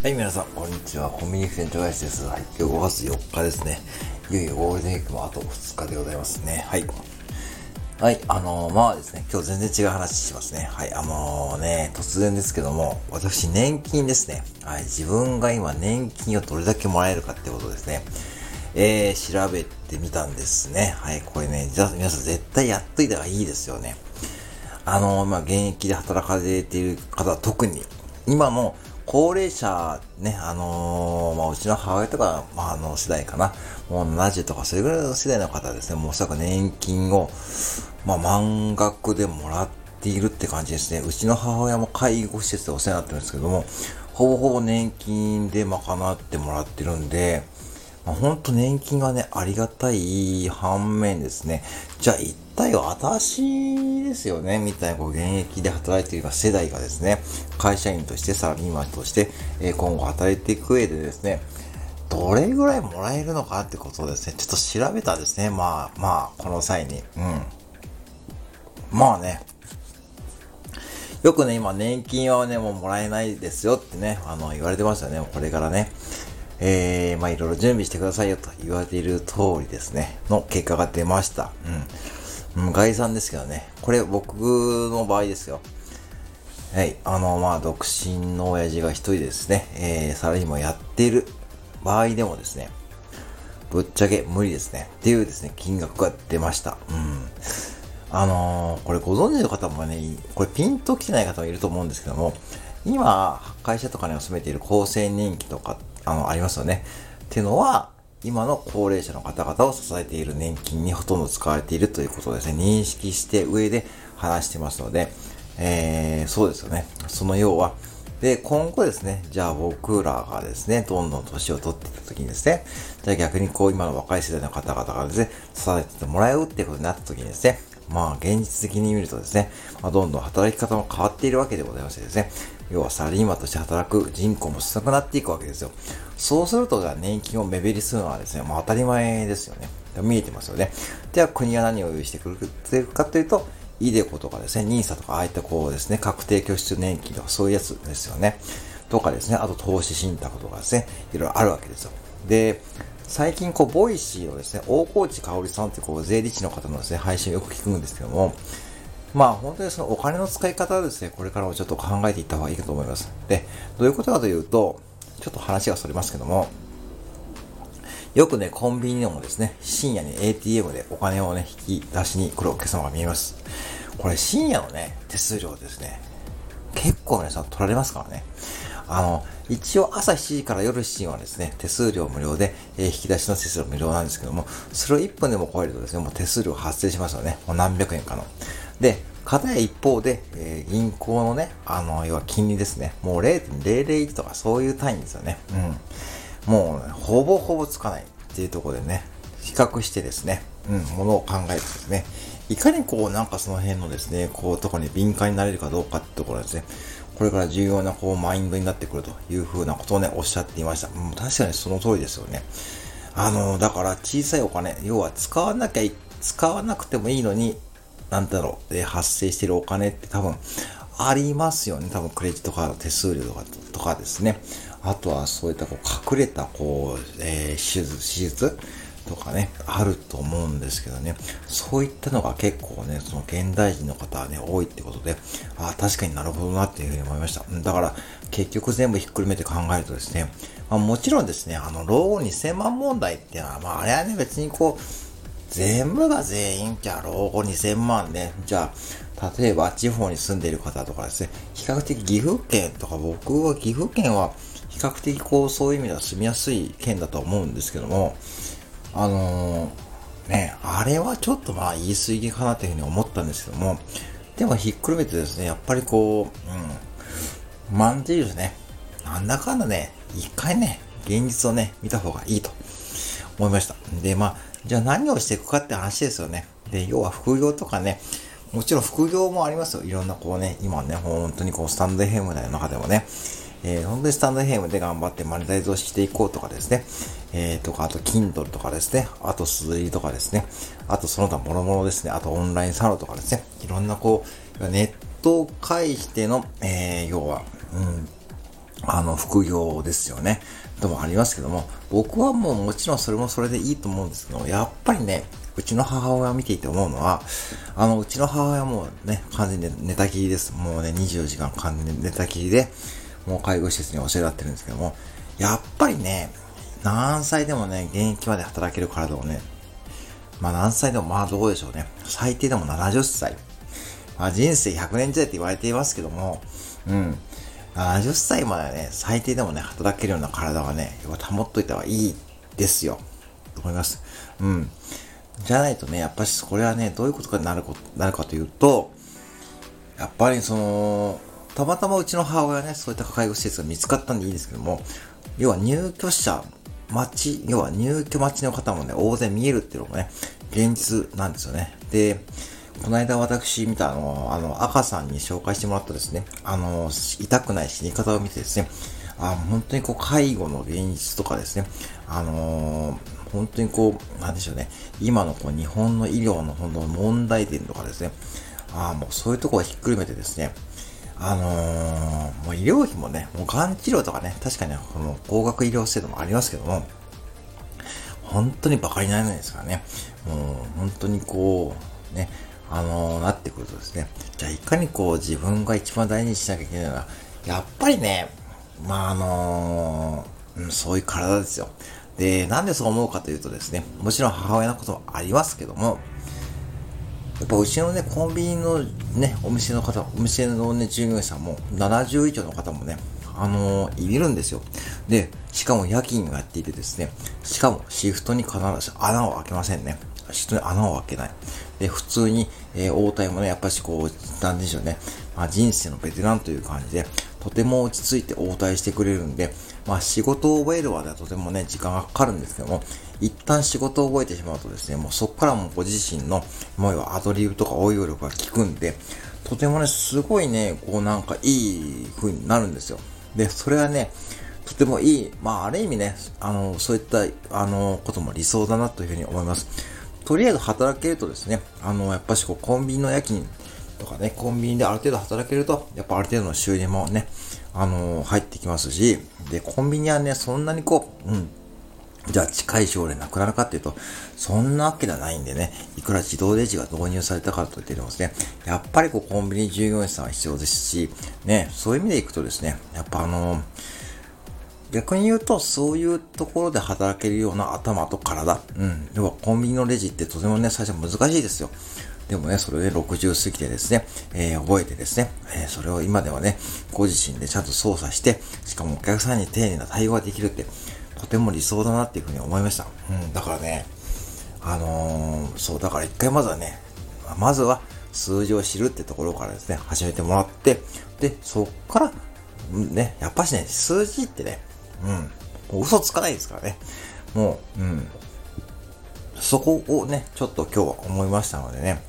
はい、皆さん、こんにちは。コンビニエンス店長林です。はい、今日5月4日ですね。いよいよゴールデンウィークもあと2日でございますね。はい。はい、あのー、まあですね、今日全然違う話しますね。はい、あのー、ね、突然ですけども、私、年金ですね。はい、自分が今、年金をどれだけもらえるかってことですね。えー、調べてみたんですね。はい、これね、じゃ皆さん絶対やっといた方がいいですよね。あのー、まあ、現役で働かれている方は特に、今の高齢者ね、あのー、まあ、うちの母親とか、まあ、あの、世代かな。もう70とか、それぐらいの世代の方ですね、もうおそらく年金を、まあ、満額でもらっているって感じですね。うちの母親も介護施設でお世話になってるんですけども、ほぼほぼ年金で賄ってもらってるんで、まあ、本当年金がね、ありがたい反面ですね。じゃあ体私ですよね、みたいなこう現役で働いている世代がですね、会社員としてサラリーマンとして、え今後働いていく上でですね、どれぐらいもらえるのかってことをですね、ちょっと調べたですね。まあ、まあ、この際に。うん。まあね。よくね、今、年金はね、もうもらえないですよってね、あの、言われてますよね。これからね。えー、まあいろいろ準備してくださいよと言われている通りですね、の結果が出ました。うん。うん、概算ですけどね、これ僕の場合ですよ。はい。あの、まあ、独身の親父が一人ですね、えー、サラリーマンやってる場合でもですね、ぶっちゃけ無理ですね。っていうですね、金額が出ました。うん。あのー、これご存知の方もね、これピンと来てない方もいると思うんですけども、今、会社とかに納めている厚生年金とかあの、ありますよね。っていうのは、今の高齢者の方々を支えている年金にほとんど使われているということをですね、認識して上で話してますので、えー、そうですよね。その要は、で、今後ですね、じゃあ僕らがですね、どんどん年を取っていった時にですね、じゃあ逆にこう今の若い世代の方々がですね、支えてもらうっていうことになった時にですね、まあ現実的に見るとですね、まあ、どんどん働き方も変わっているわけでございましてですね、要はサラリーマンとして働く人口も少なくなっていくわけですよ。そうすると、じゃあ年金を目減りするのはですね、まあ当たり前ですよね。見えてますよね。では国は何を用意してくれるかというと、 iDeCo とかですね、 NISA とか、ああいったこうですね、確定拠出年金とかそういうやつですよね。とかですね、あと投資信託とかですね、いろいろあるわけですよ。で、最近こう、 Voicy をですね、大河内香織さんってこう、税理士の方のですね、配信をよく聞くんですけども、まあ本当にそのお金の使い方はですね、これからもちょっと考えていった方がいいかと思います。で、どういうことかというと、ちょっと話がそれますけども、よくね、コンビニでもですね、深夜に ATM でお金をね、引き出しに来るお客様が見えます。これ深夜のね、手数料ですね、結構皆さん取られますからね。あの、一応朝7時から夜7時はですね、手数料無料で、えー、引き出しの手数料無料なんですけども、それを1分でも超えるとですね、もう手数料発生しますよね。もう何百円かの。で、片や一方で、えー、銀行のね、あの、要は金利ですね。もう0.001とかそういう単位ですよね。うん。もう、ね、ほぼほぼつかないっていうところでね、比較してですね、うん、ものを考えてですね、いかにこう、なんかその辺のですね、こう、とこに敏感になれるかどうかってところですね、これから重要なこう、マインドになってくるというふうなことをね、おっしゃっていました。う、確かにその通りですよね。あの、だから小さいお金、要は使わなきゃ、使わなくてもいいのに、なんだろう、え発生してるお金って多分ありますよね。多分クレジットカード手数料とかとかですね。あとはそういったこう隠れたこう、えー、手術、手術とかね、あると思うんですけどね。そういったのが結構ね、その現代人の方はね、多いってことで、ああ、確かになるほどなっていうふうに思いました。だから、結局全部ひっくるめて考えるとですね、まあ、もちろんですね、あの、老後2000万問題っていうのは、まあ、あれはね、別にこう、全部が全員、じゃあ老後2000万ね。じゃあ、例えば地方に住んでいる方とかですね、比較的岐阜県とか僕は岐阜県は比較的こうそういう意味では住みやすい県だと思うんですけども、あのー、ね、あれはちょっとまあ言い過ぎかなというふうに思ったんですけども、でもひっくるめてですね、やっぱりこう、うん、まんじゅうですね、なんだかんだね、一回ね、現実をね、見た方がいいと思いました。で、まあ、じゃあ何をしていくかって話ですよね。で、要は副業とかね、もちろん副業もありますよ。いろんなこうね、今ね、本当にこうスタンド FM の中でもね、えー、本当にスタンド FM で頑張ってマネタイズをしていこうとかですね、えー、とか、あと Kindle とかですね、あと鈴木とかですね、あとその他諸々ですね、あとオンラインサロンとかですね、いろんなこう、ネットを介しての、えー、要は、うん、あの、副業ですよね。ともありますけども、僕はもうもちろんそれもそれでいいと思うんですけどやっぱりね、うちの母親を見ていて思うのは、あの、うちの母親もね、完全に寝たきりです。もうね、24時間完全に寝たきりで、もう介護施設に教えられてるんですけども、やっぱりね、何歳でもね、現役まで働ける体をね、まあ何歳でもまあどうでしょうね。最低でも70歳。まあ人生100年時代って言われていますけども、うん。70歳まではね、最低でもね、働けるような体はね、保っといた方がいいですよ。と思います。うん。じゃないとね、やっぱりこれはね、どういうことになるなるかというと、やっぱりその、たまたまうちの母親ね、そういった介護施設が見つかったんでいいですけども、要は入居者、待ち、要は入居待ちの方もね、大勢見えるっていうのもね、現実なんですよね。で、この間私見たあの、あの、赤さんに紹介してもらったですね、あの、痛くない死に方を見てですね、あ本当にこう、介護の現実とかですね、あのー、本当にこう、なんでしょうね、今のこう日本の医療の本当問題点とかですね、あもうそういうところをひっくるめてですね、あのー、もう医療費もね、もうがん治療とかね、確かにこの高額医療制度もありますけども、本当に馬鹿にならないですからね、もう本当にこう、ね、あのー、なってくるとですね、じゃあいかにこう自分が一番大事にしなきゃいけないのは、やっぱりね、まああのー、うん、そういう体ですよ。で、なんでそう思うかというとですね、もちろん母親のこともありますけども、やっぱうちのね、コンビニのね、お店の方、お店のね、従業員さんも70以上の方もね、あのー、いるんですよ。で、しかも夜勤をやっていてですね、しかもシフトに必ず穴を開けませんね。シフトに穴を開けない。で、普通に、えー、応対もね、やっぱしこう、なんでしょうね、まあ、人生のベテランという感じで、とても落ち着いて応対してくれるんで、まあ仕事を覚えるまではとてもね、時間がかかるんですけども、一旦仕事を覚えてしまうとですね、もうそこからもご自身の、もう要はアドリブとか応用力が効くんで、とてもね、すごいね、こうなんかいい風になるんですよ。で、それはね、とてもいい、まあある意味ね、あの、そういった、あの、ことも理想だなというふうに思います。とりあえず働けるとですね、あの、やっぱしこう、コンビニの夜勤とかね、コンビニである程度働けると、やっぱある程度の収入もね、あのー、入ってきますし、で、コンビニはね、そんなにこう、うん、じゃあ近い将来なくなるかっていうと、そんなわけではないんでね、いくら自動レジが導入されたからといってもですね、やっぱりこうコンビニ従業員さんは必要ですし、ね、そういう意味でいくとですね、やっぱあのー、逆に言うと、そういうところで働けるような頭と体。うん。要はコンビニのレジってとてもね、最初難しいですよ。でもね、それで60過ぎてですね、えー、覚えてですね、えー、それを今ではね、ご自身でちゃんと操作して、しかもお客さんに丁寧な対応ができるって、とても理想だなっていうふうに思いました。うん、だからね、あのー、そう、だから一回まずはね、まずは数字を知るってところからですね、始めてもらって、で、そっから、ね、やっぱしね、数字ってね、うん、う嘘つかないですからね。もう、うん、そこをね、ちょっと今日は思いましたのでね、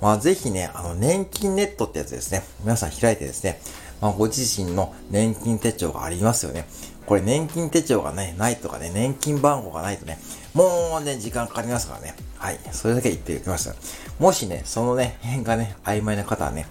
まあぜひね、あの年金ネットってやつですね、皆さん開いてですね、まあご自身の年金手帳がありますよね。これ年金手帳がね、ないとかね、年金番号がないとね、もうね、時間かかりますからね。はい。それだけ言っておきました。もしね、そのね、辺がね、曖昧な方はね、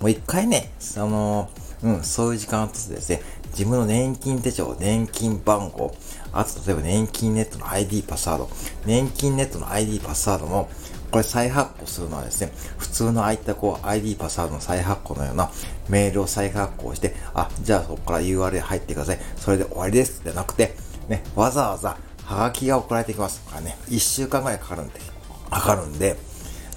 もう一回ね、その、うん、そういう時間をとってですね、自分の年金手帳、年金番号、あと例えば年金ネットの ID パスワード、年金ネットの ID パスワードも、これ再発行するのはですね、普通のああいったこう ID パスワードの再発行のようなメールを再発行して、あ、じゃあそこから URL 入ってください。それで終わりですじゃなくて、ね、わざわざハガキが送られてきます。からね、1週間ぐらいかかるんで、かかるんで、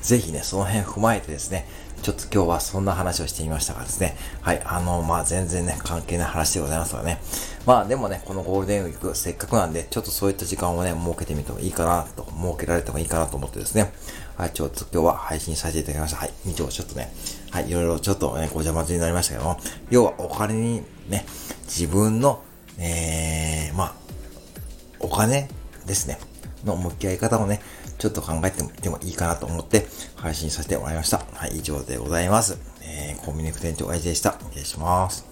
ぜひね、その辺踏まえてですね、ちょっと今日はそんな話をしてみましたがですね。はい、あの、まあ、全然ね、関係ない話でございますがね。まあ、でもね、このゴールデンウィーク、せっかくなんで、ちょっとそういった時間をね、設けてみてもいいかなと、設けられてもいいかなと思ってですね。はい、ちょっと今日は配信させていただきました。はい、以上、ちょっとね、はい、いろいろちょっとね、ご邪魔になりましたけども、要はお金にね、自分の、えー、まあ、お金ですね、の向き合い方をね、ちょっと考えてみてもいいかなと思って配信させてもらいました。はい、以上でございます。えー、コンビニク店長 IJ でした。失礼します。